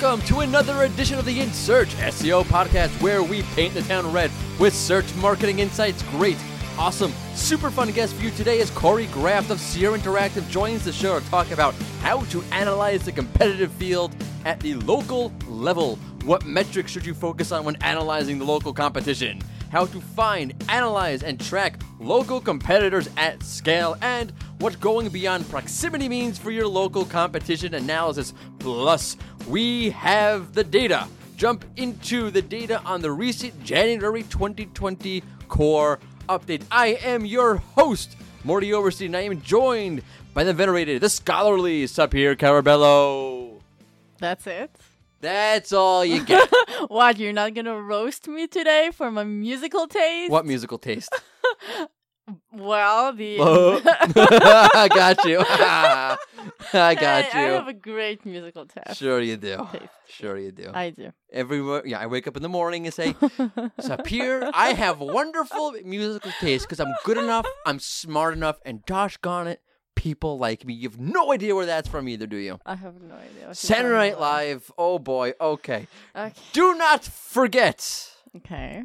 welcome to another edition of the In Search SEO podcast where we paint the town red with search marketing insights. Great, awesome, super fun guest for you today is Cori Graft of Seer Interactive joins the show to talk about how to analyze the competitive field at the local level. What metrics should you focus on when analyzing the local competition? How to find, analyze, and track local competitors at scale, and what going beyond proximity means for your local competition analysis. Plus, we have the data. Jump into the data on the recent January 2020 core update. I am your host, Mordy Oberstein, and I am joined by the venerated, the scholarly Sapir Carabello. That's it. That's all you get. what, you're not gonna roast me today for my musical taste? what musical taste? Well, the Oh. I got you. I got you. I have a great musical taste. Sure you do. Taste. Sure you do. I do. Every mo- yeah, I wake up in the morning and say, Sapir, I have wonderful musical taste because I'm good enough, I'm smart enough, and gosh darn it, people like me. You have no idea where that's from either, do you? I have no idea. Saturday Night. Live. Oh boy. Okay. Okay. Do not forget. Okay.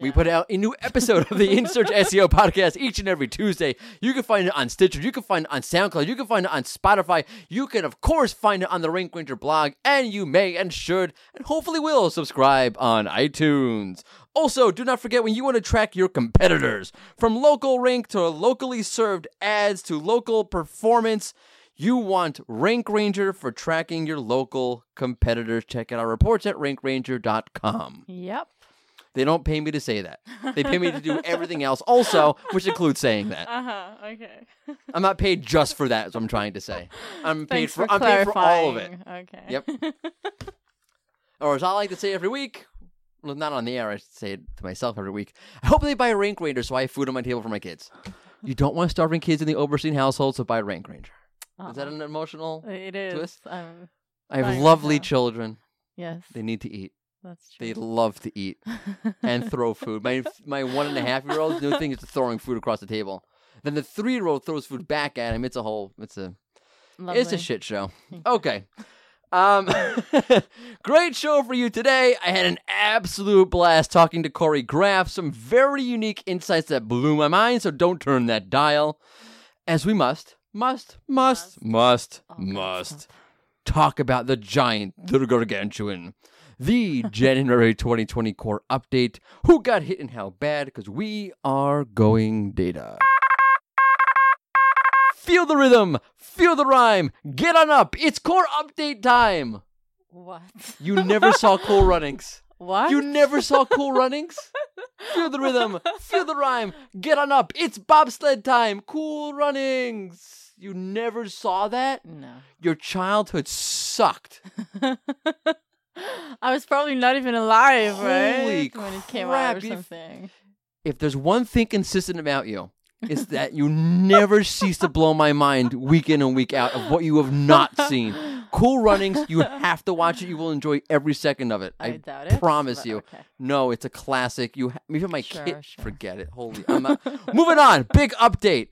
We put out a new episode of the In Search SEO podcast each and every Tuesday. You can find it on Stitcher. You can find it on SoundCloud. You can find it on Spotify. You can, of course, find it on the Rank Ranger blog. And you may and should, and hopefully will, subscribe on iTunes. Also, do not forget when you want to track your competitors from local rank to locally served ads to local performance. You want Rank Ranger for tracking your local competitors. Check out our reports at rankranger.com. Yep. They don't pay me to say that. They pay me to do everything else also, which includes saying that. Uh huh. Okay. I'm not paid just for that, is what I'm trying to say. I'm paid Thanks for, for, I'm paid for all of it. Okay. Yep. Or as I like to say every week, well, not on the air, I say it to myself every week. I hope they buy a Rank Ranger so I have food on my table for my kids. You don't want starving kids in the Oberstein household, so buy a Rank Ranger. Is that Uh-uh. an emotional? It is. twist? Um, I have lovely children. yes. They need to eat. That's They love to eat. and throw food. My my one and a half year old new thing is throwing food across the table. Then the three year old throws food back at him. It's a whole it's a it's a shit show. Okay. Um great show for you today. I had an absolute blast talking to Cori Graft. Some very unique insights that blew my mind, so don't turn that dial. As we must, must, must, must, Oh, God, must talk about the giant, the gargantuan, the January 2020 core update. Who got hit and how bad? Because we are going data. Feel the rhythm, feel the rhyme, get on up. It's core update time. What? You never saw cool runnings. What? You never saw cool runnings? Feel the rhythm, feel the rhyme, get on up. It's bobsled time, cool runnings. You never saw that? No. Your childhood sucked. I was probably not even alive, Holy right? When it came out or if- something. If there's one thing consistent about you, it's that you never cease to blow my mind week in and week out of what you have not seen. Cool runnings, you have to watch it. You will enjoy every second of it. I, I, doubt it. promise you. Okay. No, it's a classic. You ha- even my Sure, kid sure. forget it. Holy, I'm not. moving on. Big update.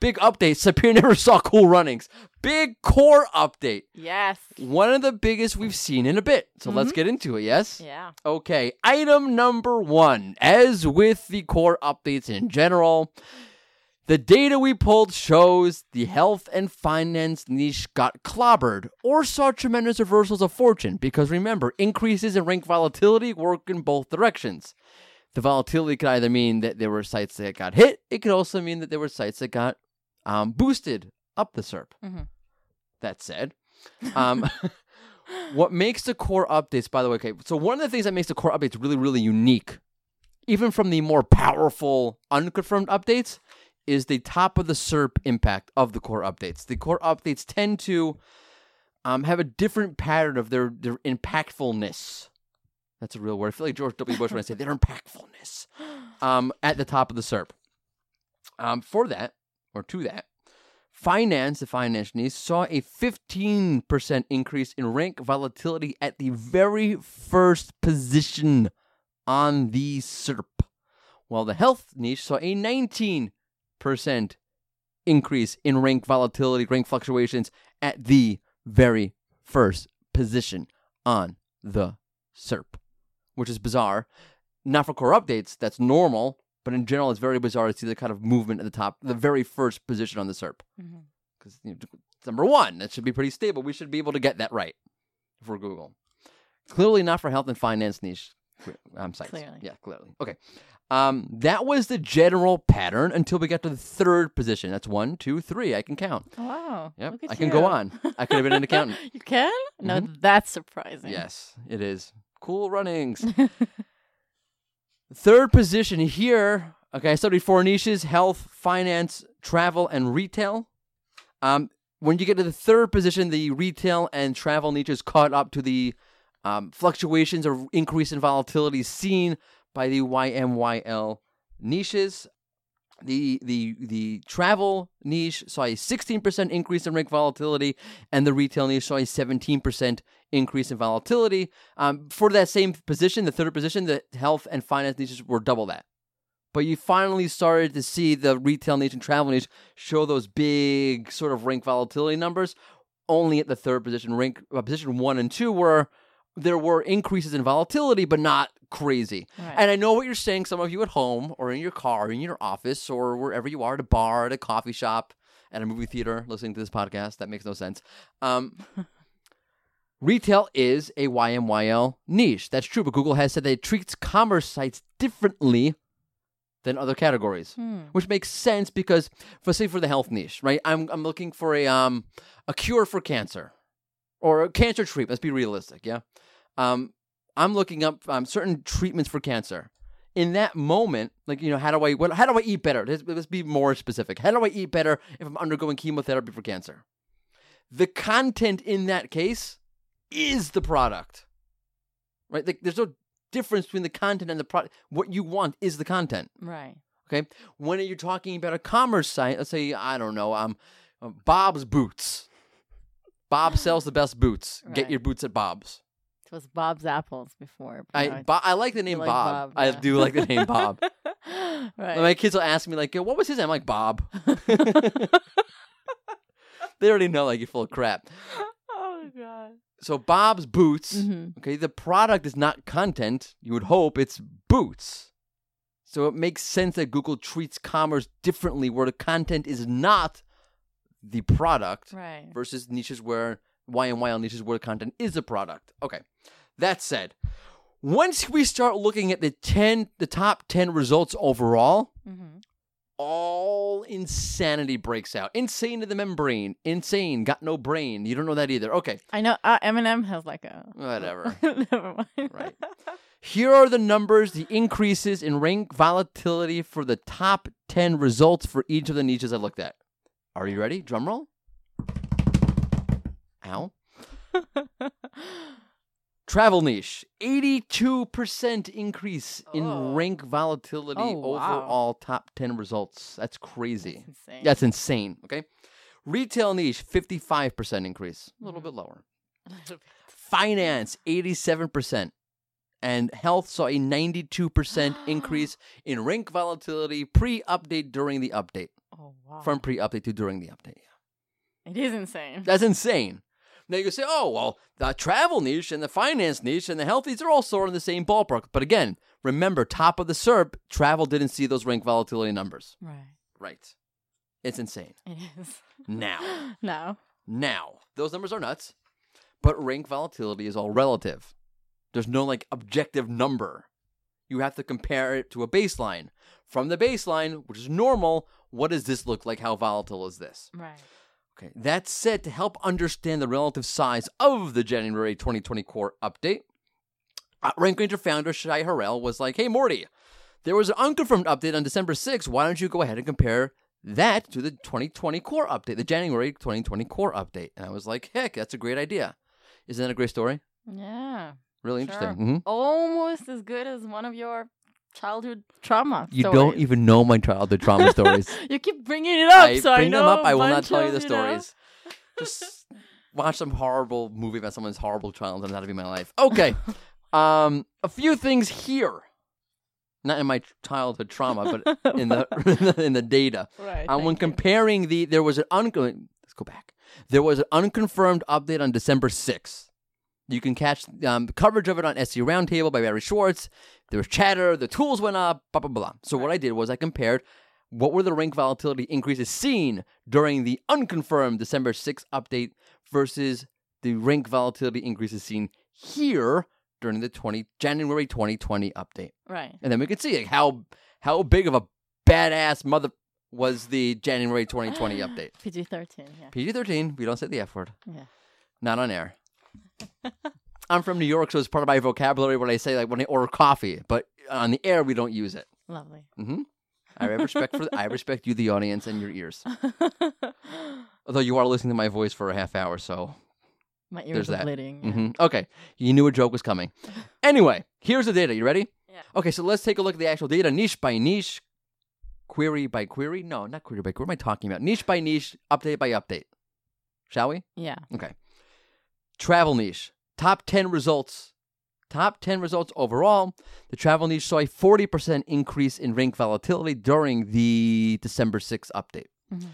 Big update. Sapir never saw cool runnings. Big core update. Yes. One of the biggest we've seen in a bit. So let's Mhm. get into it. Yes. Yeah. Okay, item number one. As with the core updates in general, the data we pulled shows the health and finance niche got clobbered or saw tremendous reversals of fortune because remember, increases in rank volatility work in both directions. The volatility could either mean that there were sites that got hit, it could also mean that there were sites that got um, boosted up the SERP. Mhm. That said, um, what makes the core updates, by the way, okay, so one of the things that makes the core updates really, really unique, even from the more powerful unconfirmed updates, is the top of the SERP impact of the core updates. The core updates tend to um, have a different pattern of their, their impactfulness. That's a real word. I feel like George W. Bush when I say their impactfulness um, at the top of the SERP. Um, for that, or to that, Finance, the finance niche, saw a 15% increase in rank volatility at the very first position on the SERP, while the health niche saw a 19% increase in rank volatility, rank fluctuations at the very first position on the SERP, which is bizarre. Not for core updates, that's normal, but in general, it's very bizarre to see the kind of movement at the top, the very first position on the SERP. Because you know, number one, that should be pretty stable. We should be able to get that right for Google. Clearly not for health and finance niche um, sites. Clearly. Yeah, clearly. Okay. Um, that was the general pattern until we got to the third position. That's one, two, three. I can count. Wow. Yep, I can go on. I could have been an accountant. you can? No, Mhm. that's surprising. Yes, it is. Cool runnings. Third position here. Okay, I studied four niches health, finance, travel, and retail. Um, when you get to the third position, the retail and travel niches caught up to the um, fluctuations or increase in volatility seen by the YMYL niches. The the the travel niche saw a 16% increase in rank volatility, and the retail niche saw a 17% increase in volatility. Um, for that same position, the third position, the health and finance niches were double that. But you finally started to see the retail niche and travel niche show those big sort of rank volatility numbers only at the third position. Rank uh, position one and two were there were increases in volatility, but not crazy. Right. And I know what you're saying. Some of you at home or in your car, in your office, or wherever you are, at a bar, at a coffee shop, at a movie theater, listening to this podcast. That makes no sense. Um, retail is a YMYL niche. That's true, but Google has said that it treats commerce sites differently than other categories, Hmm. which makes sense because, for say, for the health niche, right? I'm I'm looking for a um a cure for cancer or a cancer treatment. Let's be realistic, yeah. Um, I'm looking up um, certain treatments for cancer. In that moment, like you know, how do I what, how do I eat better? Let's, let's be more specific. How do I eat better if I'm undergoing chemotherapy for cancer? The content in that case is the product, right? Like, there's no difference between the content and the product. What you want is the content. Right. Okay. When you're talking about a commerce site, let's say I don't know, um, uh, Bob's Boots. Bob sells the best boots. Get your boots at Bob's. It was Bob's apples before. I Bo- I like the name like Bob. Bob, I yeah. do like the name Bob. right. My kids will ask me like, "What was his name?" I'm like Bob. they already know like you're full of crap. oh god. So Bob's Boots. hmm Okay, the product is not content. You would hope it's boots. So it makes sense that Google treats commerce differently, where the content is not the product, Right. versus niches where YMYL niches where content is a product. Okay, that said, once we start looking at the ten, the top ten results overall, hmm all insanity breaks out. Insane to the membrane. Insane. Got no brain. You don't know that either. Okay. I know uh, Eminem has like a Whatever. Never mind. Right. Here are the numbers, the increases in rank volatility for the top 10 results for each of the niches I looked at. Are you ready? Drum roll. Ow. Travel niche, 82% increase in Oh. rank volatility Oh, wow. overall top 10 results. That's crazy. That's insane. That's insane. Okay. Retail niche, 55% increase. A little Mhm. bit lower. Little bit. Finance, 87%. And health saw a 92% increase in rank volatility pre update during the update. Oh wow. From pre update to during the update. it is insane. That's insane. Now you say, oh, well, the travel niche and the finance niche and the health, are all sort of in the same ballpark. But again, remember, top of the SERP, travel didn't see those rank volatility numbers. right. Right. It's insane. It is. Now. now. Now, those numbers are nuts, but rank volatility is all relative. There's no like objective number. You have to compare it to a baseline. From the baseline, which is normal, what does this look like? How volatile is this? Right. Okay. That said, to help understand the relative size of the January 2020 core update, uh, Rank Ranger founder Shai Aharony was like, "Hey Mordy, there was an unconfirmed update on December 6th. Why don't you go ahead and compare that to the 2020 core update, the January 2020 core update?" And I was like, "Heck, that's a great idea. Isn't that a great story? Yeah. Really Sure. interesting." Mhm. Almost as good as one of your childhood trauma. You stories. don't even know my childhood trauma stories. you keep bringing it up, I so bring I know them up. I will not tell you the know- stories. Just watch some horrible movie about someone's horrible childhood and that'll be my life. Okay. um, a few things here. Not in my childhood trauma, but in the in the data. Right. Um, when you. comparing the, there was an un. Let's go back. There was an unconfirmed update on December sixth. You can catch um, coverage of it on SE Roundtable by Barry Schwartz. There was chatter, the tools went up, blah, blah, blah. So, what I did was I compared what were the rank volatility increases seen during the unconfirmed December 6th update versus the rank volatility increases seen here during the 20 January 2020 update. Right. And then we could see like, how how big of a badass mother was the January 2020 update. PG thirteen. Yeah. PG 13, we don't say the F word. Yeah. Not on air. I'm from New York, so it's part of my vocabulary when I say like when I order coffee, but on the air we don't use it. Lovely. Mm-hmm. I respect for I respect you, the audience, and your ears. Although you are listening to my voice for a half hour, so My ears There's are that. bleeding. yeah. hmm okay, you knew a joke was coming. Anyway, here's the data. You ready? Yeah. Okay, so let's take a look at the actual data, niche by niche, query by query. No, not query by query. What am I talking about? Niche by niche, update by update. Shall we? Yeah. Okay. Travel niche. Top 10 results. Top 10 results overall. The travel niche saw a 40% increase in rank volatility during the December 6th update. Mhm.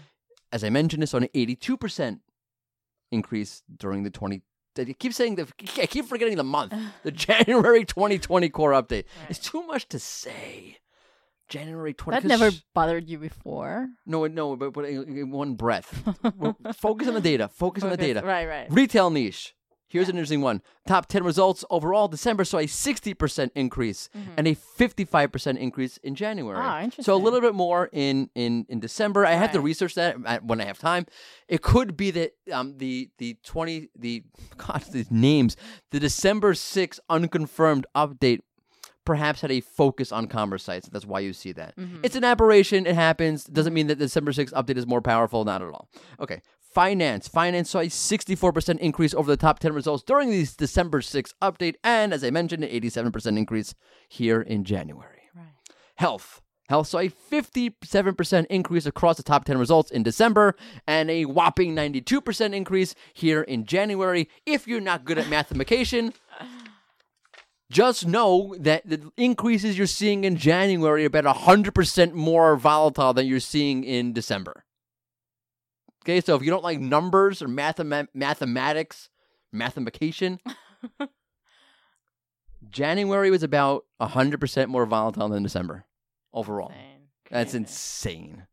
As I mentioned, this on an 82% increase during the 20. I keep saying the. I keep forgetting the month. The January 2020 core update. It's too much to say. January 20. That never bothered you before. No, no, but, but in in one breath. Focus on the data. Focus on the data. Right. Right. Retail niche. Here's an interesting one. Top 10 results overall. December saw a 60% increase and a 55% increase in January. Ah, So a little bit more in in in December. I have to research that when I have time. It could be that um the the 20 the god these names the December 6th unconfirmed update perhaps had a focus on commerce sites. That's why you see that. Mm-hmm. It's an aberration. It happens. It doesn't mean that the December 6th update is more powerful. Not at all. Okay. Finance. Finance saw a 64% increase over the top 10 results during the December 6th update. And as I mentioned, an 87% increase here in January. Right. Health. Health saw a 57% increase across the top 10 results in December and a whopping 92% increase here in January. If you're not good at mathematication, just know that the increases you're seeing in January are about 100% more volatile than you're seeing in December. Okay, so if you don't like numbers or mathema- mathematics, mathematication, January was about 100% more volatile than December overall. Insane. That's insane.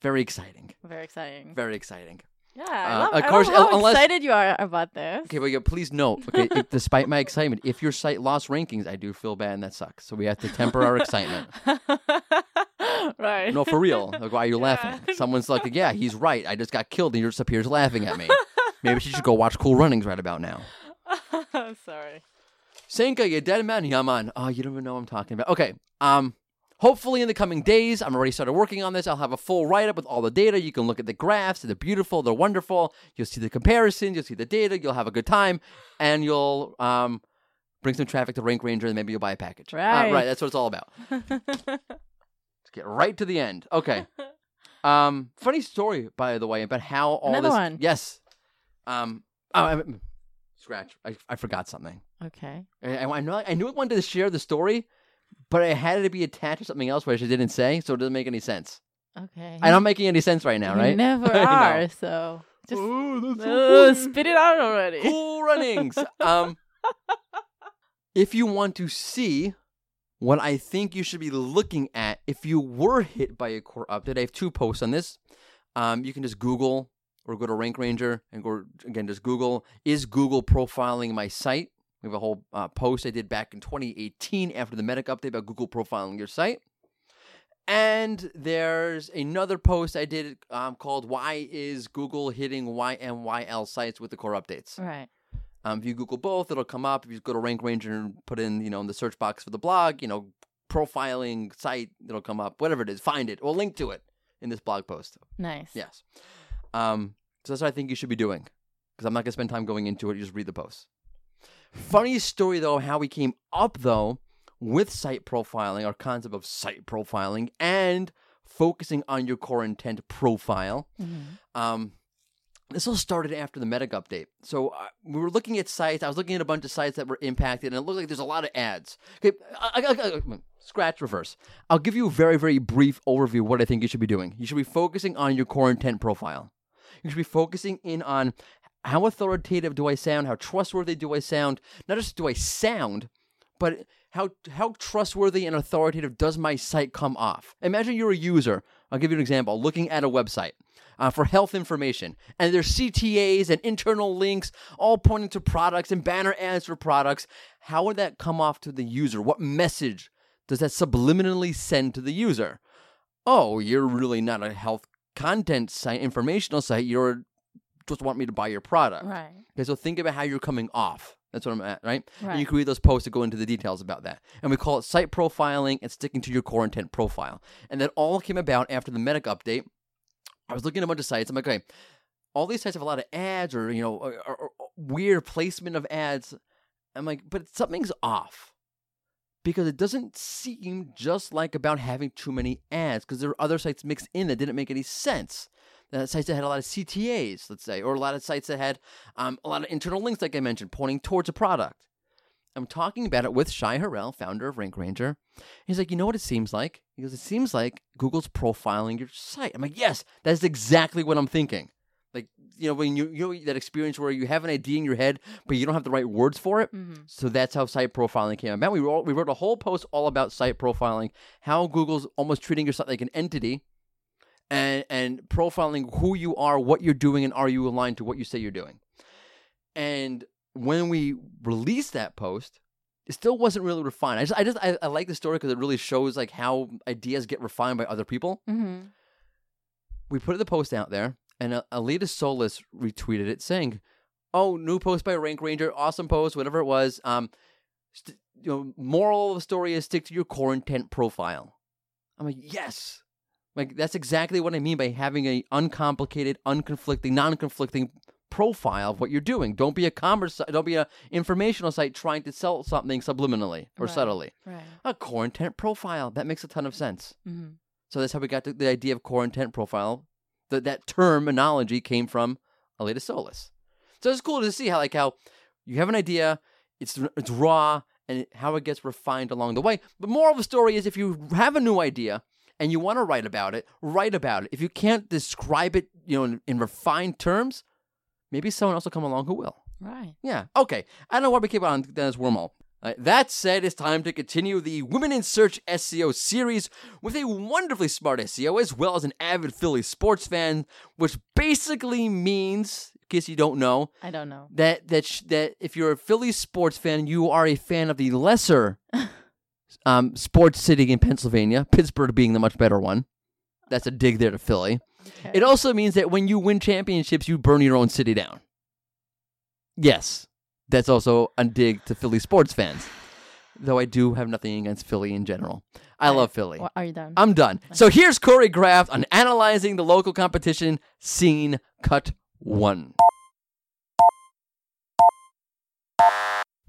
Very exciting. Very exciting. Very exciting. Yeah. I Uh, love, of I course, love how unless- excited you are about this. Okay, but yeah, please note, okay, if, despite my excitement, if your site lost rankings, I do feel bad and that sucks. So we have to temper our excitement. right. No, for real. Like, why are you Yeah. laughing? Someone's like, yeah, he's right. I just got killed and you're just up here laughing at me. Maybe she should go watch Cool Runnings right about now. I'm Sorry. Sanka, you dead man? Yeah, man. Oh, you don't even know what I'm talking about. Okay. Um, hopefully in the coming days, I'm already started working on this. I'll have a full write up with all the data. You can look at the graphs. They're beautiful. They're wonderful. You'll see the comparisons. You'll see the data. You'll have a good time, and you'll um bring some traffic to Rank Ranger, and maybe you'll buy a package. Uh, Right. right. That's what it's all about. Let's get right to the end. Okay. Um, funny story, by the way, about how all Another this. one. Yes. Um. Oh, I, scratch. I, I forgot something. okay. I, I know I knew I wanted to share the story, but I had it to be attached to something else, which she didn't say, so it doesn't make any sense. Okay. I'm not making any sense right now, You right? never are. So just oh, that's uh, spit it out already. Cool runnings. um, if you want to see what I think you should be looking at if you were hit by a core update, I have two posts on this. Um, you can just Google or go to Rank Ranger and go again. Just Google is Google profiling my site. We have a whole uh, post I did back in 2018 after the Medic update about Google profiling your site. And there's another post I did um, called "Why is Google hitting YMYL sites with the core updates?" Right. Um, if you Google both, it'll come up. If you go to Rank Ranger and put in, you know, in the search box for the blog, you know, profiling site, it'll come up. Whatever it is, find it or link to it in this blog post. Nice. Yes. Um, so that's what I think you should be doing because I'm not gonna spend time going into it. You just read the posts. Funny story though, how we came up though with site profiling, our concept of site profiling, and focusing on your core intent profile. Mhm. Um, this all started after the Medic update. So uh, we were looking at sites. I was looking at a bunch of sites that were impacted, and it looked like there's a lot of ads. Okay, I, I, I, I- scratch reverse. I'll give you a very, very brief overview of what I think you should be doing. You should be focusing on your core intent profile. You should be focusing in on how authoritative do I sound? How trustworthy do I sound? Not just do I sound, but how how trustworthy and authoritative does my site come off? Imagine you're a user. I'll give you an example. Looking at a website uh, for health information, and there's CTAs and internal links, all pointing to products and banner ads for products. How would that come off to the user? What message does that subliminally send to the user? Oh, you're really not a health content site, informational site. You're just want me to buy your product. Right. Okay, so think about how you're coming off. That's what I'm at, right? Right. And you can read those posts to go into the details about that. And we call it site profiling and sticking to your core intent profile. And that all came about after the Medic update. I was looking at a bunch of sites. I'm like, okay, all these sites have a lot of ads or, you know, or, or- or weird placement of ads. I'm like, but something's off. Because it doesn't seem just like about having too many ads, because there are other sites mixed in that didn't make any sense. Uh, sites that had a lot of CTAs, let's say, or a lot of sites that had um, a lot of internal links, like I mentioned, pointing towards a product. I'm talking about it with Shai Aharony, founder of Rank Ranger. He's like, you know what it seems like? He goes, it seems like Google's profiling your site. I'm like, yes, that's exactly what I'm thinking. Like, you know, when you you know that experience where you have an idea in your head, but you don't have the right words for it. hmm So that's how site profiling came about. We wrote, we wrote a whole post all about site profiling, how Google's almost treating your site like an entity, and and profiling who you are, what you're doing, and are you aligned to what you say you're doing. And when we released that post, it still wasn't really refined. I just I just I, I like the story because it really shows like how ideas get refined by other people. hmm We put the post out there, and uh, Aleyda Solis retweeted it saying, "Oh, new post by Rank Ranger, awesome post, whatever it was. Um, st- you know, moral of the story is stick to your core intent profile." I'm like, yes, like that's exactly what I mean by having a uncomplicated, unconflicting, non-conflicting profile of what you're doing. Don't be a commerce, site- don't be an informational site trying to sell something subliminally or Right. subtly. Right. A core intent profile that makes a ton of sense. hmm So that's how we got to the idea of core intent profile. That that terminology came from Aleyda Solis. So it's cool to see how like how you have an idea, it's it's raw, and how it gets refined along the way. But moral of the story is if you have a new idea and you want to write about it, write about it. If you can't describe it, you know, in, in refined terms, maybe someone else will come along who will. Right. Yeah. Okay. I don't know why we keep on this wormhole. Uh, that said, it's time to continue the Women in Search SEO series with a wonderfully smart SEO as well as an avid Philly sports fan, which basically means, in case you don't know, I don't know. that that sh- that if you're a Philly sports fan, you are a fan of the lesser um, sports city in Pennsylvania, Pittsburgh being the much better one. That's a dig there to Philly. Okay. It also means that when you win championships, you burn your own city down. Yes, that's also a dig to Philly sports fans. Though I do have nothing against Philly in general. I Right. love Philly. Wha- are you done? I'm done. So here's Cori Graft on analyzing the local competition scene cut one.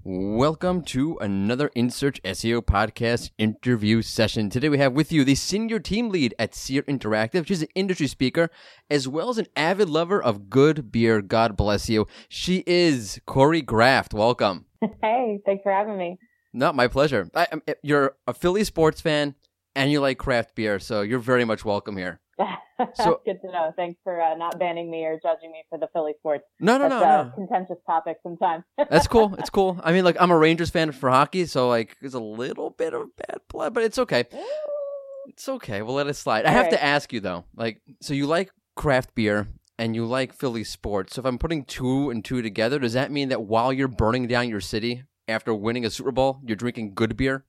Welcome to another InSearch SEO podcast interview session. Today we have with you the senior team lead at Seer Interactive. She's an industry speaker as well as an avid lover of good beer. God bless you. She is Cori Graft. Welcome. Hey, thanks for having me. No, my pleasure. I, I'm- eh, you're a Philly sports fan and you like craft beer, so you're very much welcome here. So- Good to know. Thanks for uh, not banning me or judging me for the Philly sports. No, no, That's no, a no. contentious topic sometimes. That's cool. It's cool. I mean, like, I'm a Rangers fan for hockey, so like, there's a little bit of bad blood, but it's okay. It's okay. We'll let it slide. I have to ask you though, like, so you like craft beer and you like Philly sports. So if I'm putting two and two together, does that mean that while you're burning down your city after winning a Super Bowl, you're drinking good beer?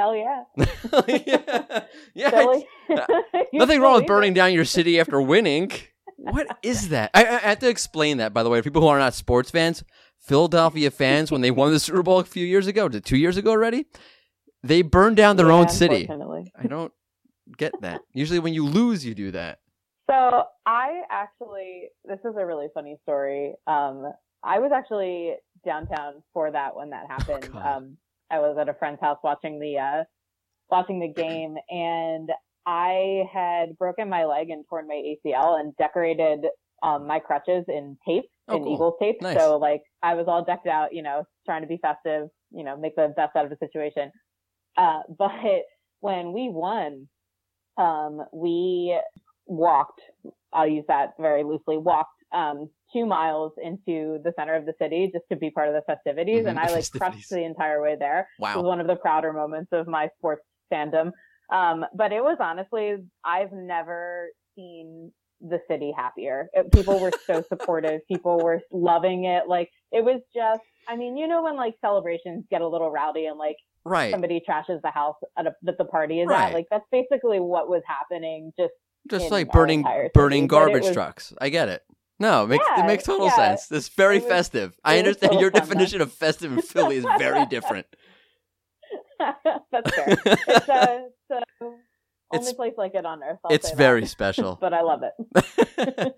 Hell yeah. yeah. yeah. You Nothing wrong with burning down your city after winning. What is that? I, I have to explain that, by the way, to people who are not sports fans. Philadelphia fans, when they won the Super Bowl a few years ago, two years ago already? They burned down their Yeah, own city. I don't get that. Usually, when you lose, you do that. So I actually, this is a really funny story. Um, I was actually downtown for that when that happened. Oh, um, I was at a friend's house watching the uh, watching the game, and I had broken my leg and torn my ACL and decorated um, my crutches in tape, Oh, in cool. Eagles tape. Nice. So like I was all decked out, you know, trying to be festive, you know, make the best out of the situation. Uh, but when we won, um, we walked. I'll use that very loosely. Walked um, two miles into the center of the city just to be part of the festivities, Mhm, and I like crushed the entire way there. It was one of the prouder moments of my sports fandom. Um, but it was honestly, I've never seen the city happier. It- people were so supportive. People were loving it. Like it was just, I mean, you know, when like celebrations get a little rowdy and like Right. somebody trashes the house at a, that the party is Right. at, like that's basically what was happening. Just Just like burning city, burning garbage was- trucks. I get it. No, it makes it makes total yeah. sense. It's very It was- festive. I understand your definition of festive in Philly is very different. that's fair. It's, uh, it's the only It's- place like it on earth. I'll It's very special. but I love it.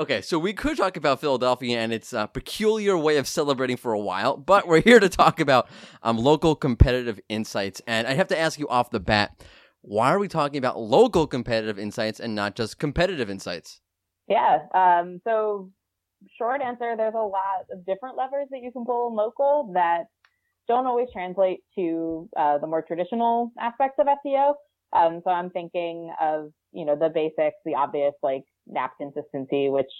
okay, so we could talk about Philadelphia and its uh, peculiar way of celebrating for a while, but we're here to talk about um, local competitive insights. And I have to ask you off the bat, why are we talking about local competitive insights and not just competitive insights? Yeah. Um, so short answer, there's a lot of different levers that you can pull local that don't always translate to uh, the more traditional aspects of SEO. Um, so I'm thinking of, you know, the basics, the obvious, like NAP consistency, which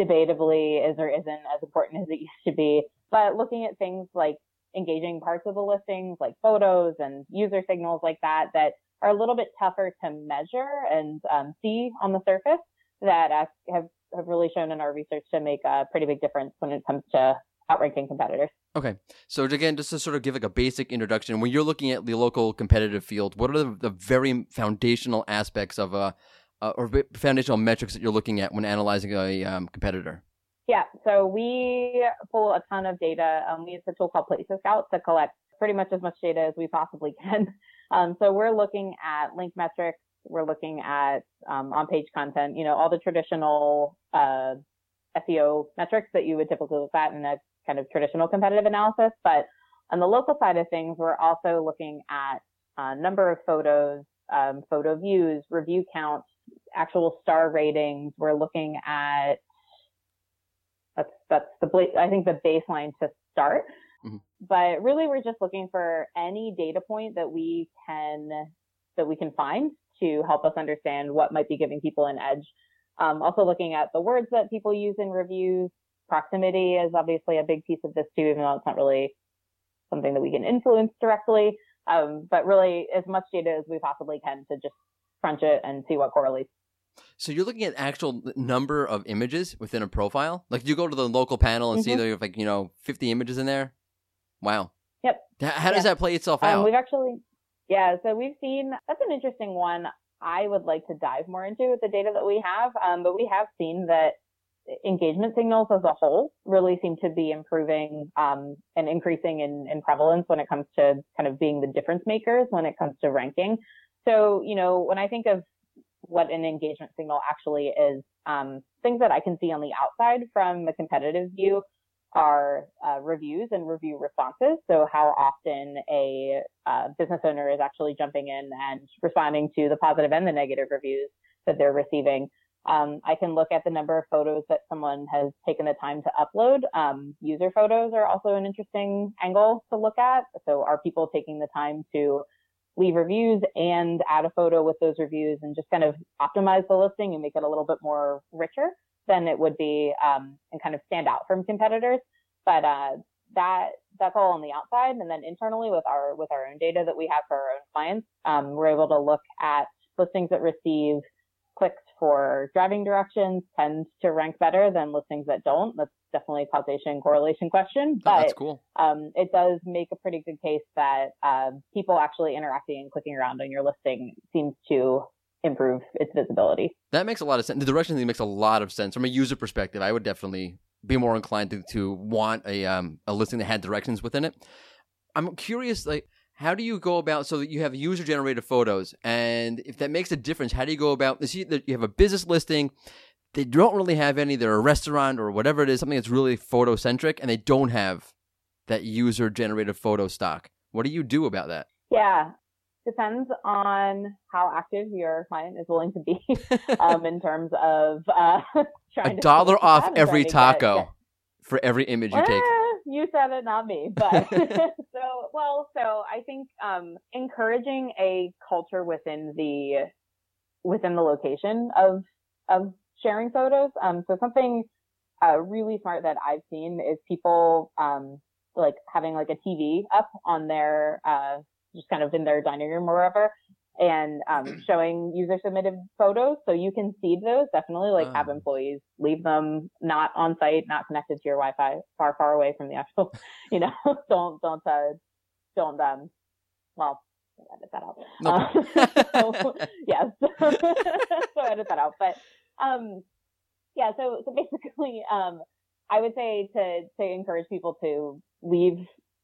debatably is or isn't as important as it used to be. But looking at things like engaging parts of the listings, like photos and user signals like that, that are a little bit tougher to measure and um, see on the surface that uh, have, have really shown in our research to make a pretty big difference when it comes to outranking competitors. Okay, so again, just to sort of give like a basic introduction, when you're looking at the local competitive field, what are the, the very foundational aspects of a uh, or foundational metrics that you're looking at when analyzing a um, competitor? Yeah, so we pull a ton of data. Um, we use a tool called Places Scout to collect pretty much as much data as we possibly can. Um, so we're looking at link metrics, we're looking at um, on-page content, you know, all the traditional uh, SEO metrics that you would typically look at in a kind of traditional competitive analysis. But on the local side of things, we're also looking at uh, number of photos, um, photo views, review count, actual star ratings. We're looking at that's that's the I think the baseline to start. Mhm. But really, we're just looking for any data point that we can that we can find to help us understand what might be giving people an edge. Um, also, looking at the words that people use in reviews. Proximity is obviously a big piece of this too, even though it's not really something that we can influence directly. Um, but really, as much data as we possibly can to just crunch it and see what correlates. So you're looking at actual number of images within a profile. Like you go to the local panel and see Mhm. there have like you know 50 images in there. Wow. Yep. How does Yeah. that play itself Um, out? we've actually, yeah, so we've seen, that's an interesting one I would like to dive more into with the data that we have. Um, but we have seen that engagement signals as a whole really seem to be improving um, and increasing in, in prevalence when it comes to kind of being the difference makers when it comes to ranking. So, you know, when I think of what an engagement signal actually is, um, things that I can see on the outside from a competitive view are uh, reviews and review responses. So how often a uh, business owner is actually jumping in and responding to the positive and the negative reviews that they're receiving. Um, I can look at the number of photos that someone has taken the time to upload. Um, user photos are also an interesting angle to look at. So are people taking the time to leave reviews and add a photo with those reviews and just kind of optimize the listing and make it a little bit more richer than it would be um, and kind of stand out from competitors. But uh, that that's all on the outside, and then internally with our with our own data that we have for our own clients, um, we're able to look at listings that receive clicks for driving directions tend to rank better than listings that don't. That's definitely a causation correlation question, Oh, but that's cool. um, it does make a pretty good case that um, people actually interacting and clicking around on your listing seems to improve its visibility. That makes a lot of sense. The direction thing makes a lot of sense from a user perspective. I would definitely be more inclined to, to want a um, a listing that had directions within it. I'm curious, like, how do you go about so that you have user generated photos, and if that makes a difference, how do you go about? You see that you have a business listing. They don't really have any. They're a restaurant or whatever it is, something that's really photo centric, and they don't have that user generated photo stock. What do you do about that? Yeah, depends on how active your client is willing to be um, in terms of uh, trying A to dollar off every taco get- for every image you take. You said it, not me. But so, well, so I think um, encouraging a culture within the within the location of of sharing photos. Um, so something uh, really smart that I've seen is people um, like having like a TV up on their uh, just kind of in their dining room or wherever and um, showing user submitted photos. So you can seed those definitely like have Oh. employees leave them not on site not connected to your wi-fi far far away from the actual you know don't don't uh don't um well edit that out. No Uh, so, yes. So edit that out. But um yeah so so basically um i would say to to encourage people to leave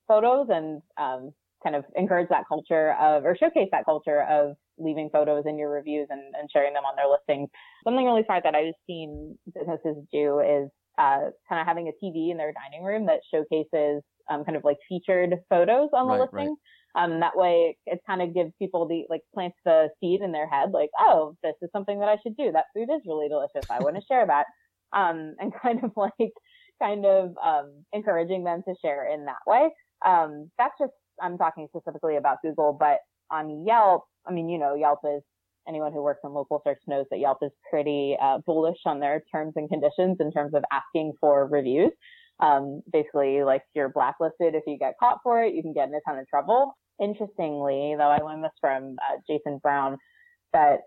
photos and um kind of encourage that culture of or showcase that culture of leaving photos in your reviews and, and sharing them on their listings. Something really smart that i've seen businesses do is uh, kind of having a tv in their dining room that showcases um, kind of like featured photos on the Right, right. listing um, that way it kind of gives people the like plants the seed in their head like oh this is something that i should do. That food is really delicious. I want to share that. Um, and kind of like kind of um, encouraging them to share in that way. Um, that's just i'm talking specifically about google but on yelp i mean you know yelp is anyone who works in local search knows that yelp is pretty uh, bullish on their terms and conditions in terms of asking for reviews. Um, basically like you're blacklisted if you get caught for it you can get in a ton of trouble. Interestingly though i learned this from uh, jason brown that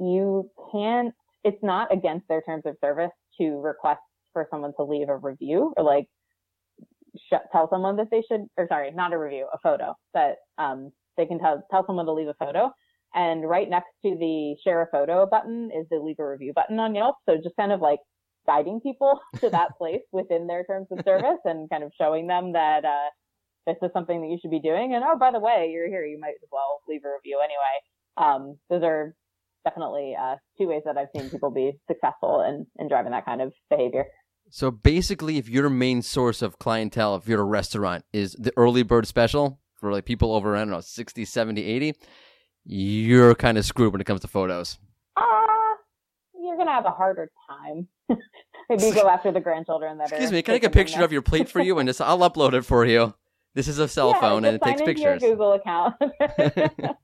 you can't it's not against their terms of service to request for someone to leave a review or like sh- tell someone that they should or sorry not a review a photo that um, they can tell tell someone to leave a photo. And right next to the share a photo button is the leave a review button on yelp. So just kind of like guiding people to that place within their terms of service and kind of showing them that uh, this is something that you should be doing. And oh by the way you're here. You might as well leave a review anyway. Um, those are definitely uh, two ways that i've seen people be successful in, in driving that kind of behavior So basically, if your main source of clientele, if you're a restaurant, is the early bird special for like people over, I don't know, 60, 70, 80, you're kind of screwed when it comes to photos. uh, you're gonna have a harder time maybe go after the grandchildren that Excuse me, can I take a picture of your plate for you and just I'll upload it for you? This is a cell Yeah, phone and it takes into your. Google account.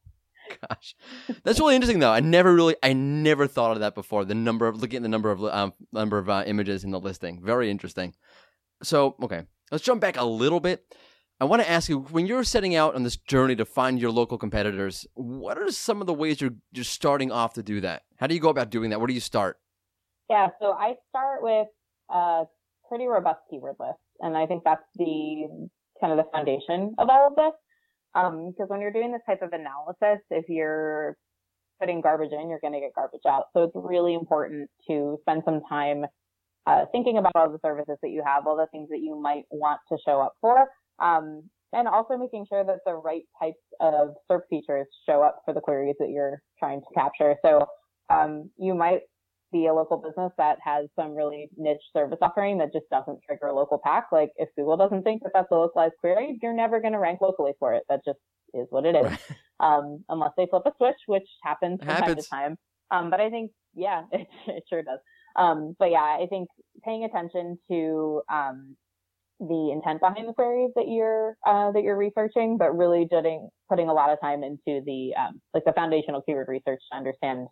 Gosh, that's really interesting though. I never really, I never thought of that before. The number of looking at the number of um, number of uh, images in the listing, very interesting. So, okay, let's jump back a little bit. I want to ask you when you're setting out on this journey to find your local competitors, what are some of the ways you're just starting off to do that? How do you go about doing that? Where do you start? yeah, so I start with a pretty robust keyword list, and I think that's the kind of the foundation of all of this. Because when you're doing this type of analysis, if you're putting garbage in, you're going to get garbage out. So it's really important to spend some time uh, thinking about all the services that you have, all the things that you might want to show up for, um, and also making sure that the right types of SERP features show up for the queries that you're trying to capture. So um, you might be a local business that has some really niche service offering that just doesn't trigger a local pack. Like if Google doesn't think that that's a localized query, you're never going to rank locally for it. That just is what it is. Right. Um, unless they flip a switch, which happens from time Happens. to time. Um, but I think, yeah, it, it sure does. Um, but yeah, I think paying attention to, um, the intent behind the queries that you're, uh, that you're researching, but really putting, putting a lot of time into the, um, like the foundational keyword research to understand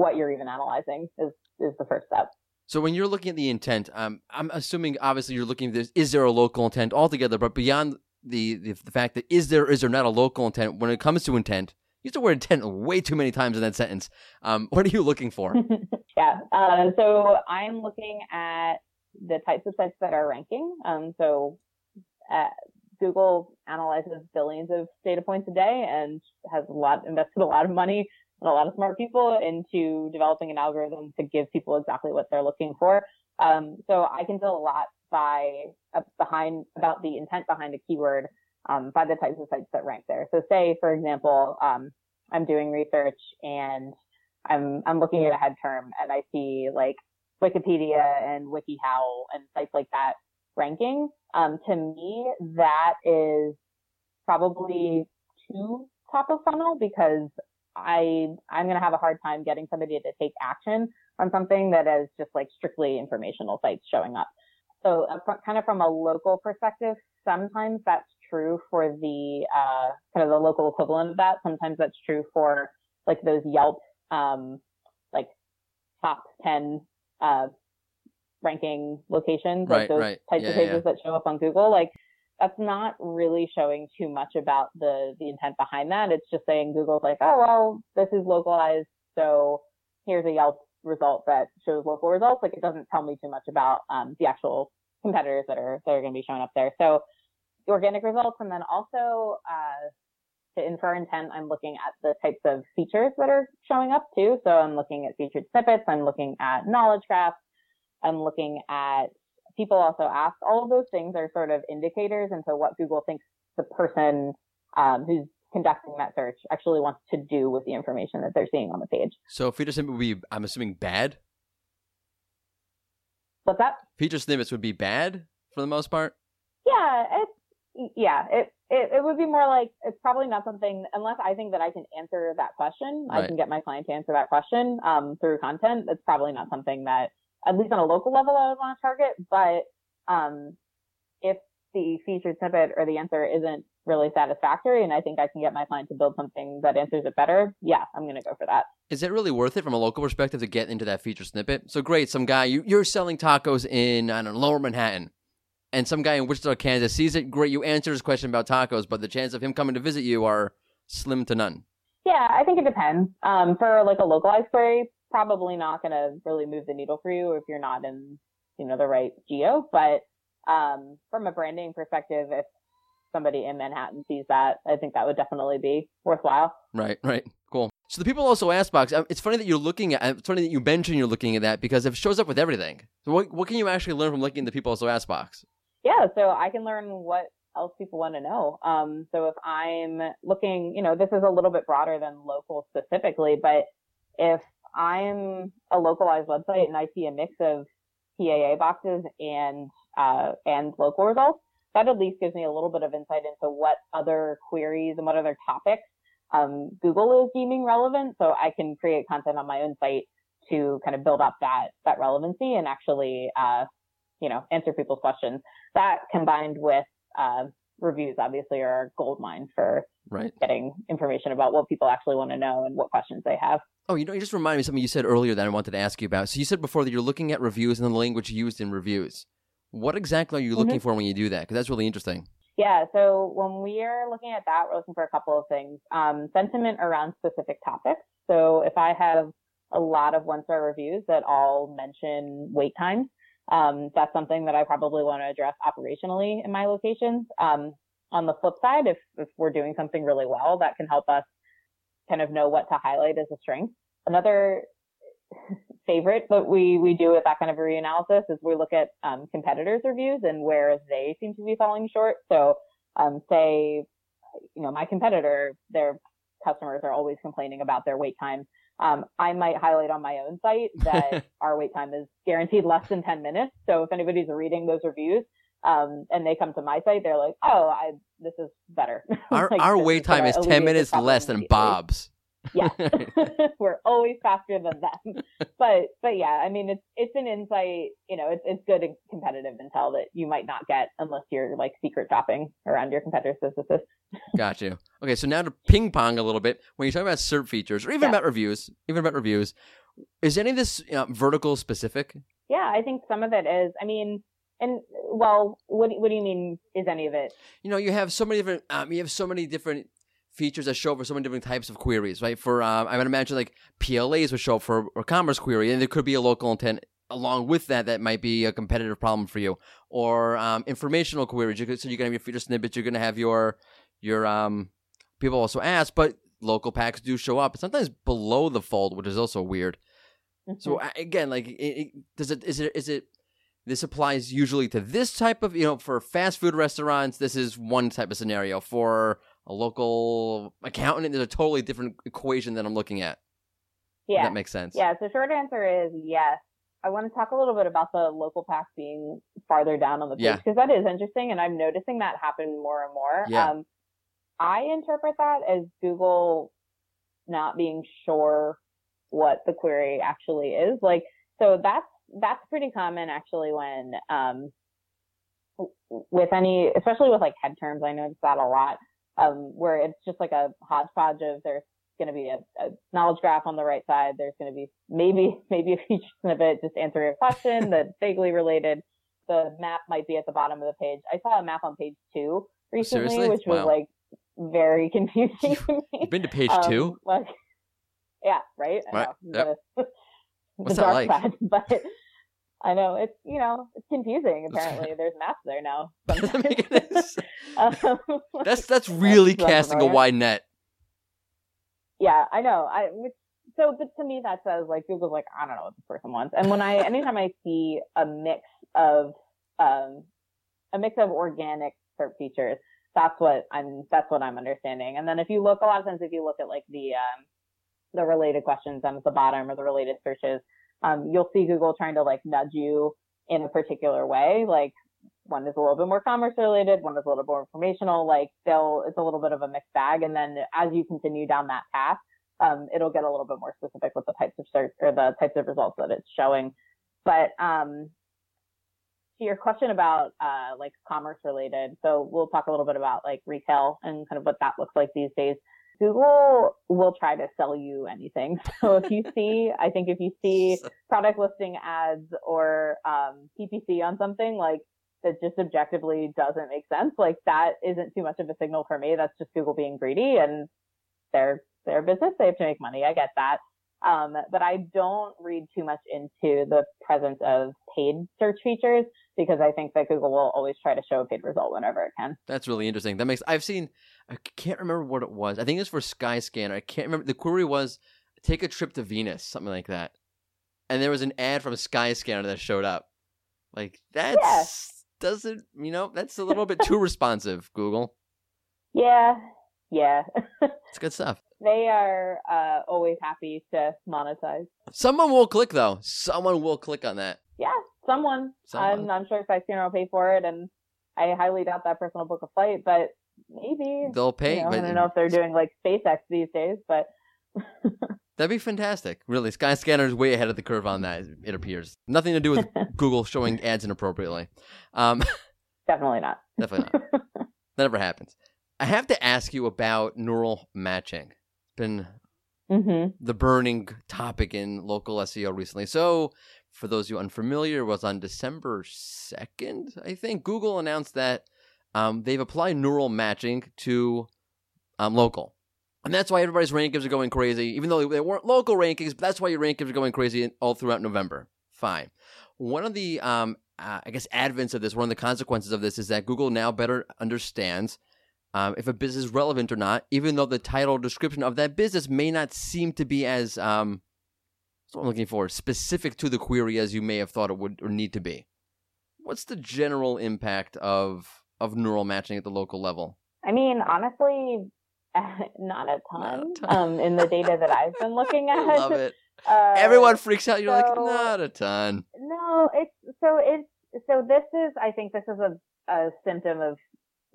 what you're even analyzing is, is the first step. So when you're looking at the intent, um, I'm assuming obviously you're looking at this, is there a local intent altogether? But beyond the, the the fact that is there is there not a local intent when it comes to intent, you use the word intent way too many times in that sentence. Um, what are you looking for? yeah. Uh, so I'm looking at the types of sites that are ranking. Um, so uh, Google analyzes billions of data points a day and has a lot invested a lot of money and a lot of smart people into developing an algorithm to give people exactly what they're looking for. Um, so I can tell a lot by uh, behind about the intent behind a keyword um, by the types of sites that rank there. So say, for example, um, I'm doing research and I'm I'm looking at a head term and I see like Wikipedia and WikiHow and sites like that ranking. Um, to me, that is probably too top of funnel because I I'm gonna have a hard time getting somebody to take action on something that is just like strictly informational sites showing up. So uh, kind of from a local perspective, sometimes that's true for the uh, kind of the local equivalent of that. Sometimes that's true for like those Yelp um, like top ten uh, ranking locations, Right, like those right. types Yeah, of yeah, pages that show up on Google. Like that's not really showing too much about the the intent behind that. It's just saying Google's like, oh well, this is localized, so here's a Yelp result that shows local results. Like it doesn't tell me too much about um, the actual competitors that are that are going to be showing up there. So organic results, and then also uh, to infer intent, I'm looking at the types of features that are showing up too. So I'm looking at featured snippets. I'm looking at knowledge graphs. I'm looking at people also ask. All of those things are sort of indicators into what Google thinks the person um, who's conducting that search actually wants to do with the information that they're seeing on the page. So feature snippet would be, I'm assuming, bad. What's that? Feature snippets would be bad for the most part. Yeah, it's yeah, it, it it would be more like it's probably not something unless I think that I can answer that question. I can get my client to answer that question um, through content. It's probably not something that at least on a local level I would want to target. But um, if the featured snippet or the answer isn't really satisfactory, and I think I can get my client to build something that answers it better, yeah, I'm going to go for that. Is it really worth it from a local perspective to get into that feature snippet? So great, some guy you, you're selling tacos in I don't know Lower Manhattan, and some guy in Wichita, Kansas sees it. Great, you answer his question about tacos, but the chance of him coming to visit you are slim to none. Yeah, I think it depends. Um, for like a localized query, probably not going to really move the needle for you if you're not in, you know, the right geo. But um, from a branding perspective, if somebody in Manhattan sees that, I think that would definitely be worthwhile. Right, right, cool. So the people also ask box. uh, It's funny that you're looking at. It's funny that you mention you're looking at that because it shows up with everything. So what what can you actually learn from looking at the people also ask box? Yeah, so I can learn what else people want to know. Um, so if I'm looking, you know, this is a little bit broader than local specifically, but if I'm a localized website and I see a mix of PAA boxes and uh, and local results, that at least gives me a little bit of insight into what other queries and what other topics um, Google is deeming relevant. So I can create content on my own site to kind of build up that that relevancy and actually uh, you know answer people's questions. That combined with uh, reviews obviously are a gold mine for Right. getting information about what people actually want to know and what questions they have. Oh, you know, you just reminded me of something you said earlier that I wanted to ask you about. So you said before that you're looking at reviews and the language used in reviews. What exactly are you looking for when you do that? Because that's really interesting. Yeah, so when we are looking at that, we're looking for a couple of things. Um, sentiment around specific topics. So if I have a lot of one star reviews that all mention wait times, um, that's something that I probably want to address operationally in my locations. Um, on the flip side, if, if we're doing something really well, that can help us kind of know what to highlight as a strength. Another favorite that we, we do with that kind of a reanalysis is we look at um, competitors' reviews and where they seem to be falling short. So, um, say, you know, my competitor, their customers are always complaining about their wait time. Um, I might highlight on my own site that our wait time is guaranteed less than 10 minutes. So if anybody's reading those reviews, um, and they come to my site, they're like, "Oh, I this is better." Our Like, our this wait time is ten minutes less than. Bob's. Yes, we're always faster than them. But but yeah, I mean, it's it's an insight. You know, it's it's good and competitive intel that you might not get unless you're like secret shopping around your competitors' businesses. Got you. Okay, so now to ping pong a little bit. When you talk about SERP features, or even Yeah. about reviews, even about reviews, is any of this you know, vertical specific? Yeah, I think some of it is. I mean, and well, what what do you mean? Is any of it? You know, you have so many different. Um, you have so many different features that show up for so many different types of queries, right? For um, I would imagine like PLAs would show up for a commerce query, and there could be a local intent along with that that might be a competitive problem for you, or um, informational queries. You could, so you're gonna have your feature snippets. You're gonna have your your um. People also ask, but local packs do show up sometimes below the fold, which is also weird. So Mhm. a- again, like, it, it, does it is it is it this applies usually to this type of you know for fast food restaurants. This is one type of scenario for a local accountant. There's a totally different equation that I'm looking at. If yeah, that makes sense. Yeah, so short answer is yes. I want to talk a little bit about the local packs being farther down on the page Yeah. because that is interesting, and I'm noticing that happen more and more. Yeah. Um, I interpret that as Google not being sure what the query actually is. Like, so that's that's pretty common actually when um, with any, especially with like head terms. I notice that a lot, um, where it's just like a hodgepodge of there's going to be a, a, knowledge graph on the right side. There's going to be maybe maybe a feature snippet just answering a question that's vaguely related. The map might be at the bottom of the page. I saw a map on page two recently, Seriously? which was Wow. like very confusing to. You've been to page Um, two? Like, yeah, right. I Right. The, What's that dark like? side, but I know it's you know it's confusing. Apparently, there's maps there now. Doesn't make sometimes. any sense. Um, That's that's really That's casting a wide net. yeah, I know. I which, so, but to me, that says like Google's like I don't know what this person wants. And when I anytime I see a mix of um a mix of organic SERP features, that's what I'm that's what I'm understanding. And then if you look a lot of times if you look at like the um the related questions down at the bottom or the related searches, um, you'll see Google trying to like nudge you in a particular way. Like one is a little bit more commerce related, one is a little more informational. Like they'll, it's a little bit of a mixed bag. And then as you continue down that path, um, it'll get a little bit more specific with the types of search or the types of results that it's showing. But, um, to your question about, uh, like commerce related. So we'll talk a little bit about like retail and kind of what that looks like these days. Google will try to sell you anything. So if you see, I think if you see product listing ads or um, PPC on something like that just objectively doesn't make sense, like that isn't too much of a signal for me. That's just Google being greedy and their their business. They have to make money. I get that. Um, but I don't read too much into the presence of paid search features because I think that Google will always try to show a paid result whenever it can. That's really interesting. That makes I've seen. I can't remember what it was. I think it was for Skyscanner. I can't remember. The query was take a trip to Venus, something like that. And there was an ad from Skyscanner that showed up. Like that's doesn't you know that's a little bit too responsive. Google, Yeah, yeah. it's good stuff. they are uh, always happy to monetize. Someone will click though. Someone will click on that. Yeah, someone. Someone. I'm, I'm sure Skyscanner will pay for it, and I highly doubt that person will book a flight, but maybe. They'll pay. you know, I don't know if they're doing like SpaceX these days, but That'd be fantastic. Really, Skyscanner is way ahead of the curve on that. It appears nothing to do with Google showing ads inappropriately. Um, definitely not. definitely not. that never happens. I have to ask you about neural matching. It's been hmm the burning topic in local SEO recently. So, for those of you unfamiliar, it was on December 2nd, I think, Google announced that um, they've applied neural matching to um, local. And that's why everybody's rankings are going crazy, even though they weren't local rankings, but that's why your rankings are going crazy all throughout November. Fine. One of the, um, uh, I guess, advents of this, one of the consequences of this is that Google now better understands um, if a business is relevant or not, even though the title description of that business may not seem to be as um, what I'm looking for specific to the query as you may have thought it would or need to be. What's the general impact of of neural matching at the local level? I mean, honestly, not a ton, Not a ton. Um, in the data that I've been looking at. I love it. Uh, Everyone freaks out. You're like, not a ton. No, it's so it's so this is I think this is a, a symptom of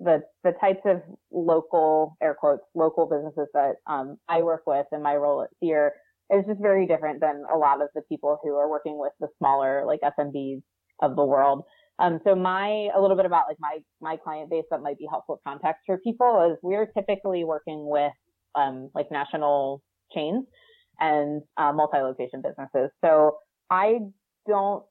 the the types of local air quotes local businesses that um, I work with in my role at Seer is just very different than a lot of the people who are working with the smaller like SMBs of the world. Um, so my a little bit about like my my client base that might be helpful context for people is we're typically working with um, like national chains and uh, multi-location businesses. So I don't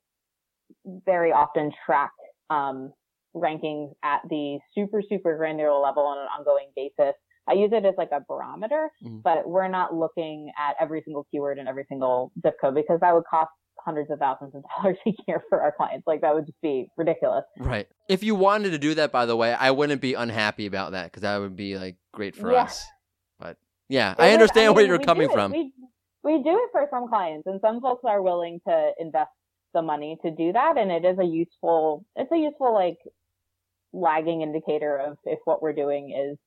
very often track um, rankings at the super super granular level on an ongoing basis. I use it as like a barometer, Mhm. but we're not looking at every single keyword and every single zip code because that would cost hundreds of thousands of dollars a year for our clients. Like that would just be ridiculous. Right. If you wanted to do that, by the way, I wouldn't be unhappy about that because that would be like great for Yeah. us. But yeah, It I understand where mean, you're coming from. We, we do it for some clients and some folks are willing to invest the money to do that. And it is a useful, it's a useful like lagging indicator of if what we're doing is,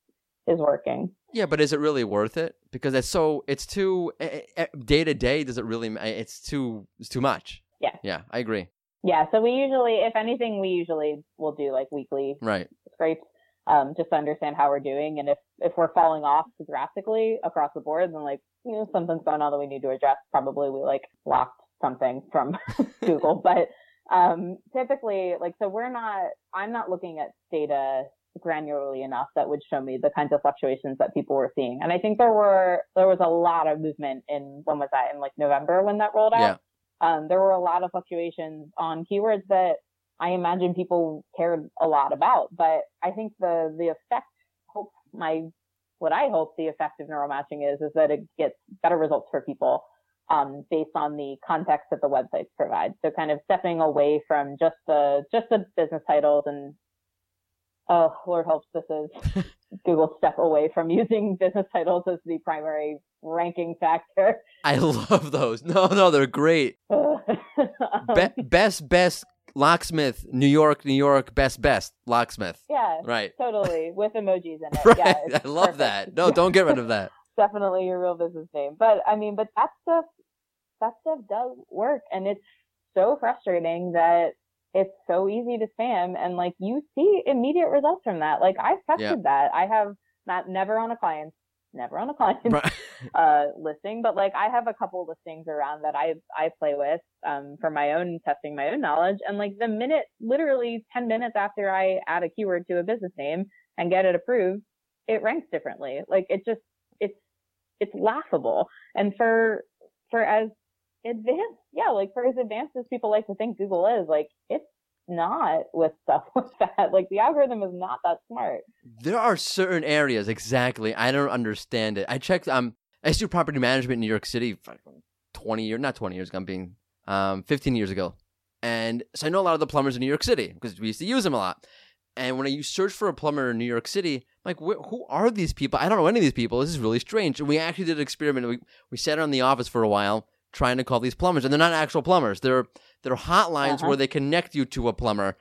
is working. Yeah, but is it really worth it? Because it's so it's too eh, eh, day to day. Does it really? It's too it's too much. Yeah. Yeah, I agree. Yeah. So we usually, if anything, we usually will do like weekly Right. scrapes, um, just to understand how we're doing. And if, if we're falling off drastically across the board, then like, you know, something's going on that we need to address. Probably we like blocked something from Google, but, um, typically like, so we're not, I'm not looking at data granularly enough that would show me the kinds of fluctuations that people were seeing. And I think there were there was a lot of movement in when was that in like November when that rolled out. Yeah. Um, there were a lot of fluctuations on keywords that I imagine people cared a lot about. But I think the the effect, hope my what I hope the effect of neural matching is is that it gets better results for people um, based on the context that the websites provide. So kind of stepping away from just the just the business titles and oh Lord helps this is Google step away from using business titles as the primary ranking factor. I love those. No, no, they're great. Um, Be- best, best locksmith, New York, New York, best, best locksmith. yeah, Right. totally with emojis in it. Right. Yeah, I love perfect. that. No, don't get rid of that. definitely your real business name. But I mean, but that stuff, that stuff does work, and it's so frustrating that it's so easy to spam, and like you see immediate results from that. Like I've tested that. I have not never on a client, never on a client Right. uh listing, but like I have a couple listings around that I I play with um for my own testing my own knowledge, and like the minute, literally ten minutes after I add a keyword to a business name and get it approved, it ranks differently. Like it just it's it's laughable. And for for as advanced, yeah, like for as advanced as people like to think Google is, like it's not with stuff like that. Like the algorithm is not that smart. There are certain areas exactly. I don't understand it. I checked. Um, I do property management in New York City, twenty years, not twenty years. ago, I'm being um, fifteen years ago, and so I know a lot of the plumbers in New York City because we used to use them a lot. And when I search for a plumber in New York City, I'm like, wh- who are these people? I don't know any of these people. This is really strange. And we actually did an experiment. We we sat around the office for a while trying to call these plumbers, and they're not actual plumbers. They're they're hotlines Uh-huh. where they connect you to a plumber,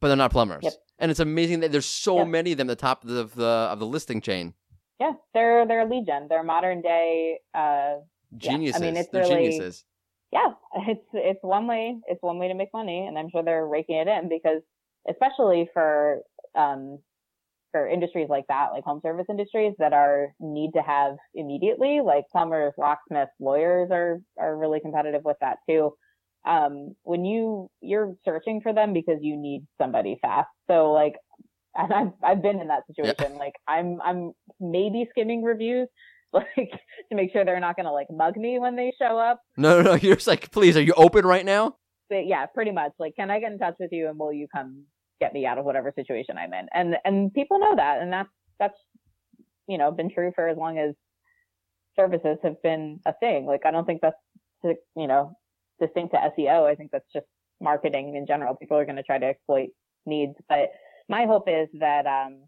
but they're not plumbers. Yep. And it's amazing that there's so Yep. many of them at the top of the, of the of the listing chain. Yeah, they're they're lead gen. They're modern day uh Yeah, I mean, Geniuses. it's they're really- geniuses. yeah, it's it's one way it's one way to make money, and I'm sure they're raking it in because especially for um for industries like that, like home service industries that are need to have immediately, like plumbers, locksmiths, lawyers are are really competitive with that too. Um, when you you're searching for them because you need somebody fast, so like. And I've I've been in that situation. Like I'm I'm maybe skimming reviews, like to make sure they're not gonna like mug me when they show up No, no, no. You're just like, please, are you open right now? but yeah, pretty much. Like, can I get in touch with you and will you come get me out of whatever situation I'm in? And and people know that, and that's that's you know been true for as long as services have been a thing. Like, I don't think that's you know distinct to SEO. I think that's just marketing in general. People are going to try to exploit needs, but my hope is that um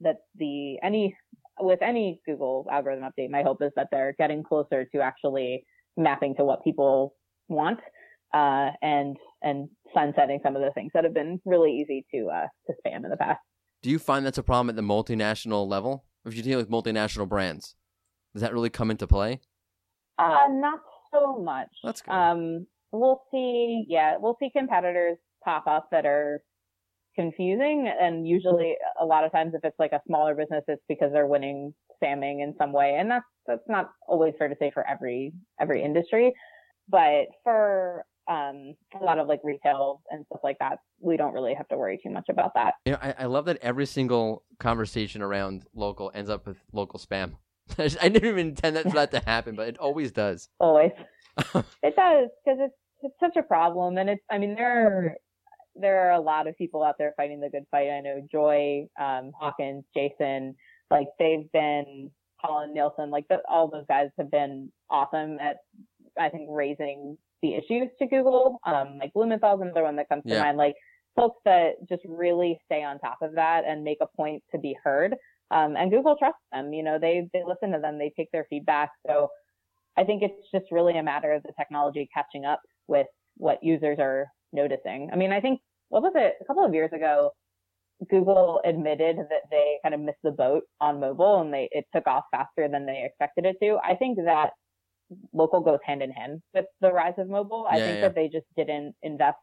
that the any with any Google algorithm update, my hope is that they're getting closer to actually mapping to what people want uh, and and sunsetting some of the things that have been really easy to uh, to spam in the past. Do you find that's a problem at the multinational level? If you deal with multinational brands, does that really come into play? Uh, not so much. That's good. Um, we'll see. Yeah, we'll see competitors pop up that are confusing, and usually a lot of times if it's like a smaller business, it's because they're winning spamming in some way, and that's that's not always fair to say for every every industry, but for um, a lot of like retail and stuff like that, we don't really have to worry too much about that. You know, I, I love that every single conversation around local ends up with local spam. I just- I didn't even intend that for that to happen, but it always does. Always. it does because it's it's such a problem, and it's. I mean, there are there are a lot of people out there fighting the good fight. I know Joy, um, Hawkins, Jason, like they've been Colan Nielsen, like the, all those guys have been awesome at, I think, raising the issues to Google. Um, like Blumenthal's another one that comes to Yeah. mind. Like folks that just really stay on top of that and make a point to be heard. Um, and Google trusts them. You know, they they listen to them, they take their feedback. So I think it's just really a matter of the technology catching up with what users are noticing. I mean, I think what was it a couple of years ago? Google admitted that they kind of missed the boat on mobile and they it took off faster than they expected it to. I think that local goes hand in hand with the rise of mobile. I Yeah, think yeah. that they just didn't invest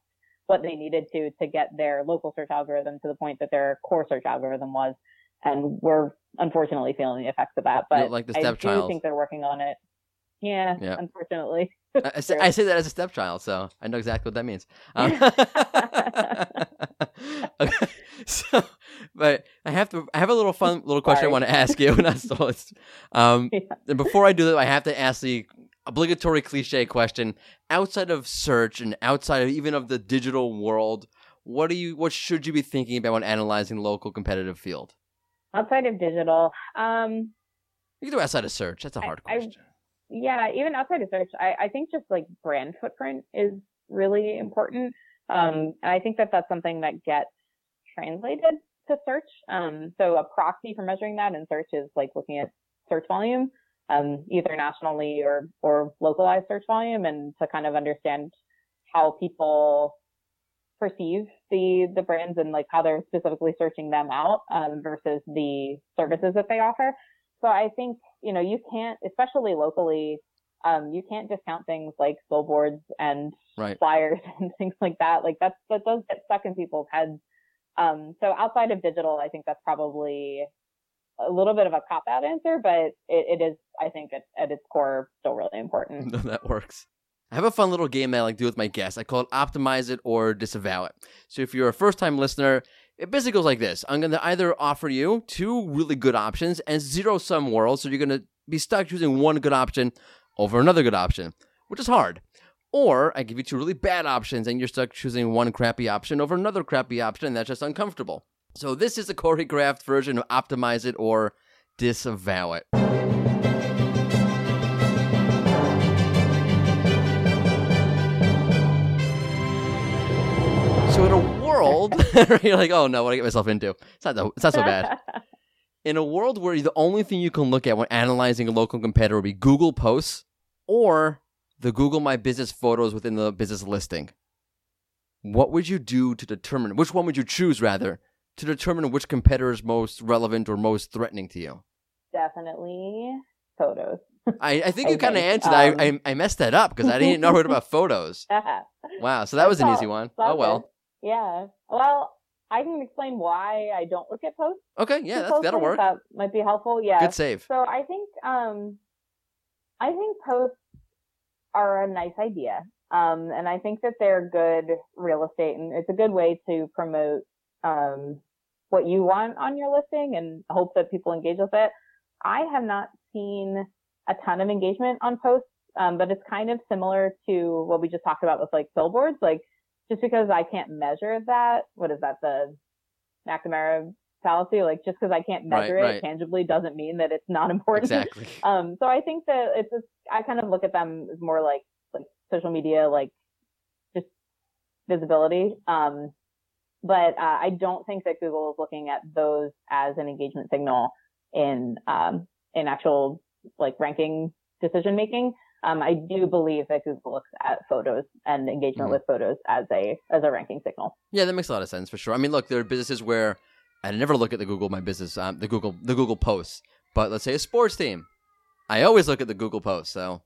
what they needed to to get their local search algorithm to the point that their core search algorithm was. And we're unfortunately feeling the effects of that. But like the stepchild, I do think they're working on it. Yeah, Yeah. unfortunately. I, I say, I say that as a stepchild, so I know exactly what that means. Um, okay, so but I have to. I have a little fun little question I want to ask you. So it's, um, Yeah. and before I do that, I have to ask the obligatory cliche question. Outside of search and outside of even of the digital world, what do you? What should you be thinking about when analyzing local competitive field? Outside of digital, um, You can do outside of search. That's a hard I- question. yeah, even outside of search, I, I think just like brand footprint is really important. Um, and I think that that's something that gets translated to search. Um, so a proxy for measuring that in search is like looking at search volume, um, either nationally or, or localized search volume and to kind of understand how people perceive the, the brands and like how they're specifically searching them out, um, versus the services that they offer. So I think, you know, you can't, especially locally, um, you can't discount things like billboards and Right. flyers and things like that. Like that's, that does get stuck in people's heads. Um, so outside of digital, I think that's probably a little bit of a cop out answer, but it, it is, I think at, at its core, still really important. No, that works. I have a fun little game that I like to do with my guests. I call it optimize it or disavow it. So if you're a first time listener, it basically goes like this. I'm going to either offer you two really good options and zero sum world. So you're going to be stuck choosing one good option over another good option, which is hard. Or I give you two really bad options and you're stuck choosing one crappy option over another crappy option, and that's just uncomfortable. So this is a choreographed version of optimize it or disavow it. So in a world, you're like, oh no, what did I get myself into? It's not, it's not so bad. In a world where the only thing you can look at when analyzing a local competitor would be Google posts or the Google My Business photos within the business listing, what would you do to determine which one would you choose rather to determine which competitor is most relevant or most threatening to you? Definitely photos. I, I think you kind of answered. um, I, I I messed that up because I didn't know what about photos. Wow, so that was an easy one. Oh well. Yeah. Well, I can explain why I don't look at posts. Okay, yeah, that's, that'll work. That might be helpful. Yeah. Good save. So I think um, I think posts are a nice idea, um, and I think that they're good real estate, and it's a good way to promote um, what you want on your listing, and hope that people engage with it. I have not seen a ton of engagement on posts, um, but it's kind of similar to what we just talked about with like billboards. Like just because I can't measure that, what is that the McNamara fallacy? Like just because I can't measure right. it tangibly doesn't mean that it's not important. Exactly. Um, so I think that it's just, I kind of look at them as more like, like social media, like just visibility. Um, but, uh, I don't think that Google is looking at those as an engagement signal in, um, in actual like ranking decision making. Um, I do believe that Google looks at photos and engagement Mhm. with photos as a, as a ranking signal. Yeah, that makes a lot of sense for sure. I mean, look, there are businesses where I never look at the Google My Business, um, the Google, the Google posts. But let's say a sports team, I always look at the Google posts. So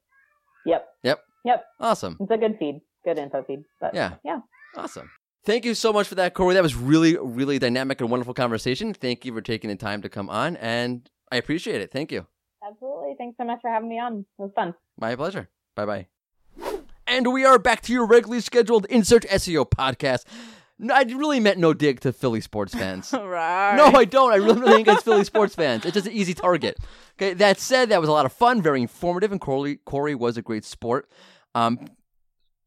Yep. Yep. Yep. awesome, It's a good feed, good info feed. But Yeah. Yeah. awesome. Thank you so much for that, Cori. That was really, really dynamic and wonderful conversation. Thank you for taking the time to come on, and I appreciate it. Thank you. Absolutely. Thanks so much for having me on. It was fun. My pleasure. Bye bye. And we are back to your regularly scheduled In Search SEO podcast. No, I really meant no dig to Philly sports fans. right. No, I don't. I really think against Philly sports fans. It's just an easy target. Okay, that said, that was a lot of fun, very informative, and Cori, Cori was a great sport. Um,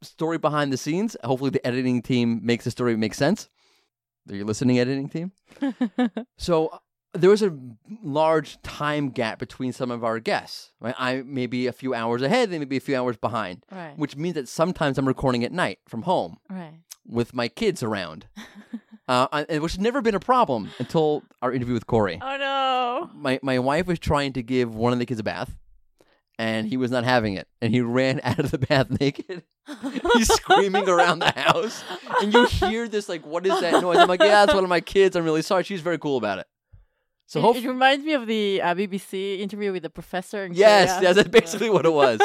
story behind the scenes. Hopefully, the editing team makes the story make sense. Are you listening, editing team? So there was a large time gap between some of our guests. Right? I may be a few hours ahead, they may be a few hours behind, right. which means that sometimes I'm recording at night from home right. With my kids around, uh, and- which has never been a problem until our interview with Cori. Oh no. My my wife was trying to give one of the kids a bath, and he was not having it, and he ran out of the bath naked. He's screaming around the house, and you hear this like, "What is that noise?" I'm like, "Yeah, it's one of my kids. I'm really sorry." She's very cool about it. So it, hopefully. it reminds me of the uh, BBC interview with the professor. In Yes, Korea. yes, that's basically what it was.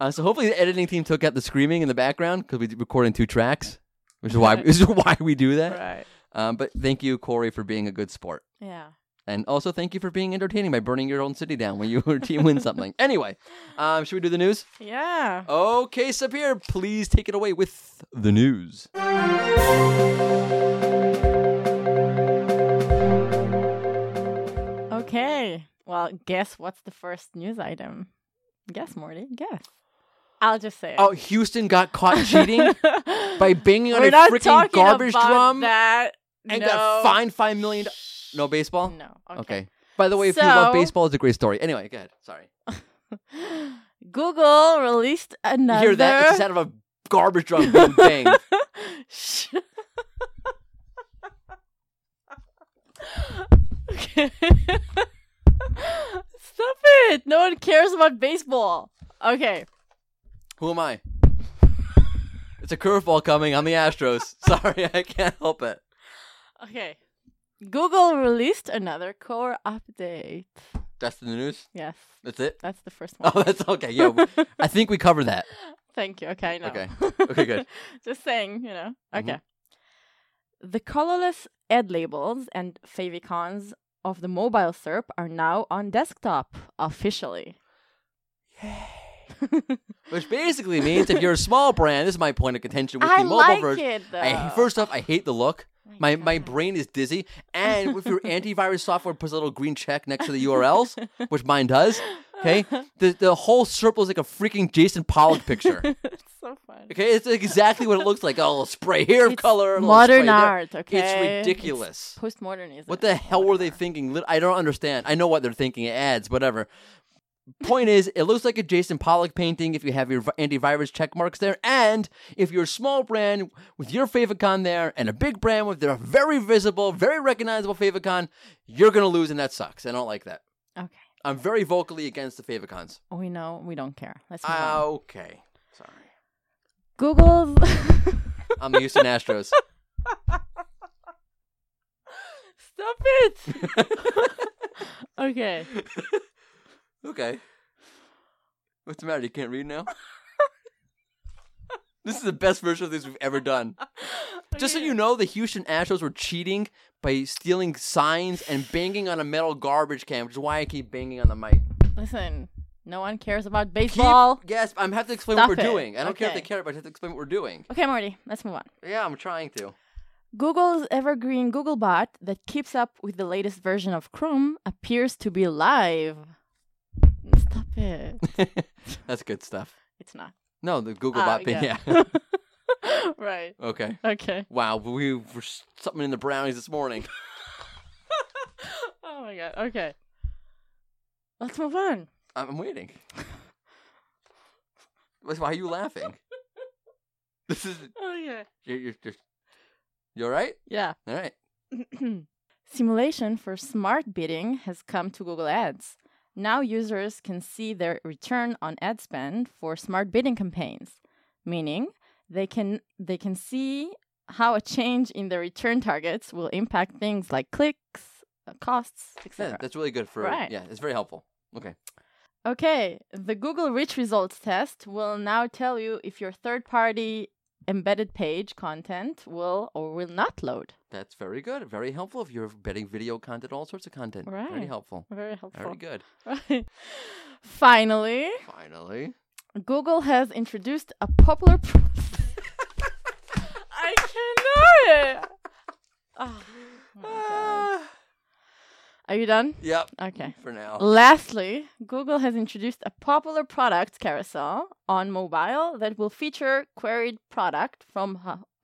Uh, so hopefully the editing team took out the screaming in the background because we record in two tracks, which is why is why we do that. Right. Um, but thank you, Cori, for being a good sport. Yeah. And also thank you for being entertaining by burning your own city down when your team wins something. Anyway, um, should we do the news? Yeah. Okay, Sapir, please take it away with the news. Okay. Well, guess what's the first news item? Guess, Mordy. Guess. I'll just say it. Oh, Houston got caught cheating by banging on We're a freaking garbage drum that. and no. got fined five million. do- No baseball. No. Okay. Okay. By the way, if you love baseball, it's a great story. Anyway, go ahead. Sorry. Google released You another. hear that? It's the of a garbage drum being banged. Okay. Stop it! No one cares about baseball. Okay. Who am I? It's a curveball coming. I'm the Astros. Sorry, I can't help it. Okay. Google released another core update. That's the news. Yes, That's it. that's the first one. Oh, that's okay. Yeah, I think we covered that. Thank you. Okay, I know. Okay. Okay, good. Just saying, you know. Mhm. Okay. The colorless ad labels and favicons of the mobile SERP are now on desktop officially. Which basically means if you're a small brand, this is my point of contention with I the mobile like version. it though. I, first off, I hate the look. Oh my my brain is dizzy, and if your antivirus software puts a little green check next to the URLs, which mine does, okay, the the whole circle is like a freaking Jason Pollock picture. it's so fun. Okay, it's like exactly what it looks like. Oh, a little spray here of It's color, modern art. Okay, It's ridiculous. Postmodernism. What the hell were they thinking? I don't understand. I know what they're thinking. Ads, whatever. Point is, it looks like a Jason Pollock painting if you have your antivirus check marks there, and if you're a small brand with your favicon there, and a big brand with their very visible, very recognizable favicon, you're gonna lose, and that sucks. I don't like that. Okay, I'm very vocally against the favicons. we know we don't care. Let's move Ah, on. okay, sorry. Google's. I'm the Houston Astros. Stop it. okay. Okay. What's the matter? You can't read now? this is the best version of this we've ever done. Just so you know, the Houston Astros were cheating by stealing signs and banging on a metal garbage can, which is why I keep banging on the mic. Listen, no one cares about Keep- baseball. yes, I'm have to explain Stop what we're it. doing. I don't care if they care, but I have to explain what we're doing. Okay, Mordy, let's move on. Yeah, I'm trying to. Google's evergreen Googlebot that keeps up with the latest version of Chrome appears to be live. Stop it. That's good stuff. It's not. No, the Google Ah, bot thing. yeah. Yeah. right. okay. Okay. Wow, we were s- something in the brownies this morning. Oh my god. Okay. Let's move on. I'm waiting. Why are you laughing? This is Okay. you're you're, you're, you all right? Yeah. All right. Simulation for smart bidding has come to Google Ads. Now users can see their return on ad spend for smart bidding campaigns, meaning they can they can see how a change in the return targets will impact things like clicks, uh, costs, Yeah, etc. that's really good for Right. yeah. It's very helpful. Okay. Okay, the Google Rich Results test will now tell you if your third-party embedded page content will or will not load. That's very good. Very helpful if you're betting video content, all sorts of content. Right. Very helpful. Very helpful. Very good. Right. Finally, Finally. Google has introduced a popular. Pro- I cannot. Oh, God. Are you done? Yep. Okay. For now. Lastly, Google has introduced a popular product carousel on mobile that will feature queried product from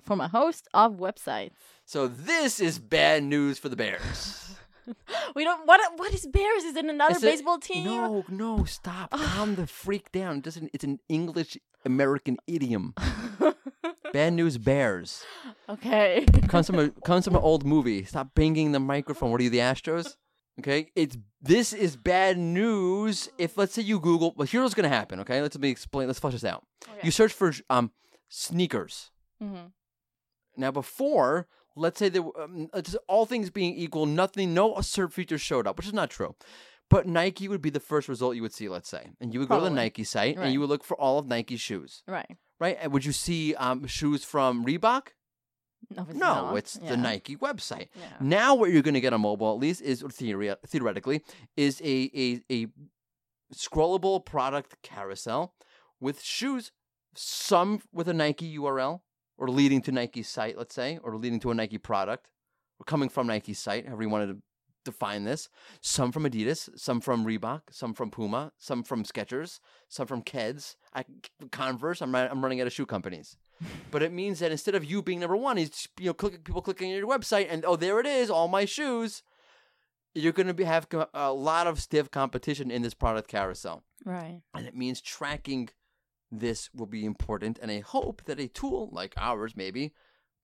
from a host of websites. So this is bad news for the Bears. We don't. What? What is Bears? Is it another It's a- baseball team? No, no, stop. Calm the freak down. It doesn't it's an English American idiom. Bad news bears. okay. Comes from a comes from an old movie. Stop banging the microphone. What are you, the Astros? Okay, it's this is bad news. If let's say you Google, well, here's what's gonna happen. Okay, let's let me explain. Let's flesh this out. Okay. You search for um sneakers. Mhm. Now, before, let's say there, were, um, uh, all things being equal, nothing, no search features showed up, which is not true. But Nike would be the first result you would see, let's say, and you would go to the Nike site and you would look for all of Nike's shoes, Right. right? And would you see um, shoes from Reebok? No, not. it's Yeah. the Nike website. Yeah. Now, what you're going to get on mobile, at least, is or theory, theoretically, is a, a a scrollable product carousel with shoes, some with a Nike URL or leading to Nike's site, let's say, or leading to a Nike product, or coming from Nike's site, however you wanted to define this. Some from Adidas, some from Reebok, some from Puma, some from Skechers, some from Keds, I, Converse. I'm I'm running out of shoe companies. but it means that instead of you being number one, is you know click, people clicking on your website and oh there it is, all my shoes. You're going to be have a lot of stiff competition in this product carousel, Right. and it means tracking this will be important. And I hope that a tool like ours maybe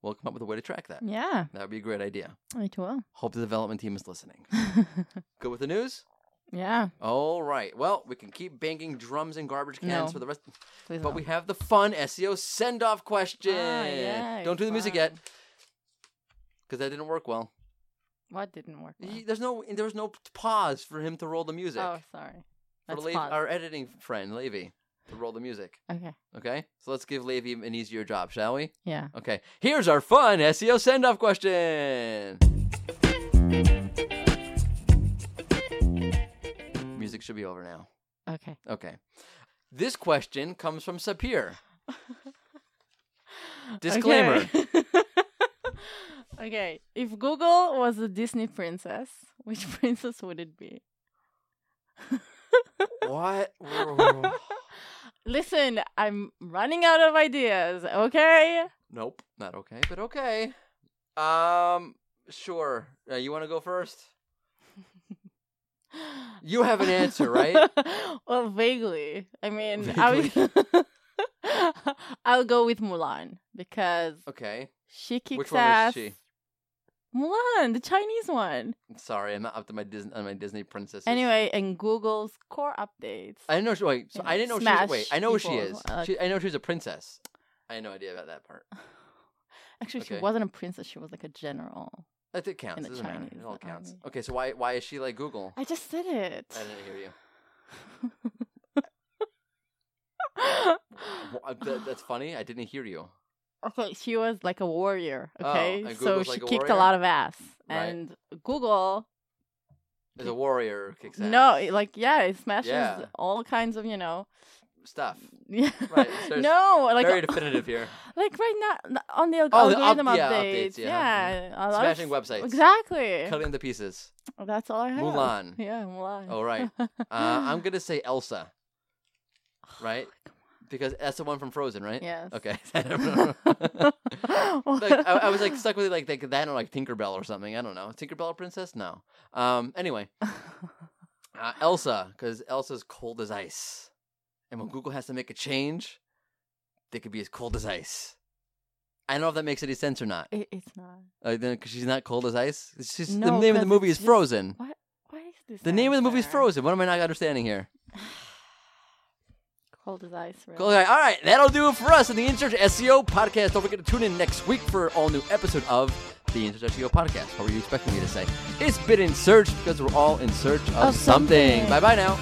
will come up with a way to track that. Yeah. That would be a great idea. It will. Hope the development team is listening. Good with the news? yeah. All right. Well, we can keep banging drums and garbage cans No. for the rest, Please but don't. we have the fun SEO send off question. Ah, yeah, Don't do the music yet because that didn't work well. What didn't work? well? He- There's no there was no pause for him to roll the music. Oh, sorry. for Let's Lev- our editing friend Levy to roll the music. Okay. Okay, so let's give Levy an easier job, shall we? Yeah. Okay, here's our fun SEO send off question. Music should be over now. Okay. Okay. This question comes from Sapir. Disclaimer. Okay. okay. If Google was a Disney princess, which princess would it be? what? Listen, I'm running out of ideas, okay? nope, not okay, but okay. Um, sure. Uh, you want to go first? You have an answer, right? well, vaguely. I mean, I would I'll go with Mulan because Okay. she kicks Which one ass. was she? Mulan, the Chinese one. Sorry, I'm not up to my Disney on my Disney princesses. Anyway, in Google's core updates. I didn't know. She, wait, so I didn't know she was. Wait, I know who she is. uh, she, I know she's a princess. I had no idea about that part. Actually, okay. she wasn't a princess. She was like a general. That it counts. the Doesn't matter. It Chinese all counts. army. Okay, so why why is she like Google? I just said it. I didn't hear you. Uh, that- that's funny. I didn't hear you. Okay, she was like a warrior. Oh, Okay, and so she like a kicked a lot of ass, Right. and Google, There's a warrior kicks ass. no, like yeah, it smashes Yeah. all kinds of you know, stuff. yeah, Right, so no, like Very definitive here. like right now on the Oh, the up- algorithm yeah, updates, updates, yeah. yeah, lot Smashing websites. exactly. Cutting into pieces. That's all I have. Mulan. Yeah, Mulan. Oh, right. Uh, I'm gonna say Elsa. Right? Because that's the one from Frozen, right? Yes. Okay. like, I, I was like stuck with it like, like that or like Tinkerbell or something. I don't know. Tinkerbell or Princess? No. Um. Anyway, uh, Elsa, because Elsa's cold as ice, and when Google has to make a change, they could be as cold as ice. I don't know if that makes any sense or not. It, it's not. Uh, then, because she's not cold as ice. It's just, the name of the movie is just- Frozen. What? Why is this? The name of the movie is? Frozen. What am I not understanding here? Cold as ice. Really. Cool. Okay, all right, that'll do it for us in the In Search SEO podcast. Don't forget to tune in next week for all new episode of the In Search SEO podcast. What were you expecting me to say? It's been in search because we're all in search of, Of something. Bye bye now.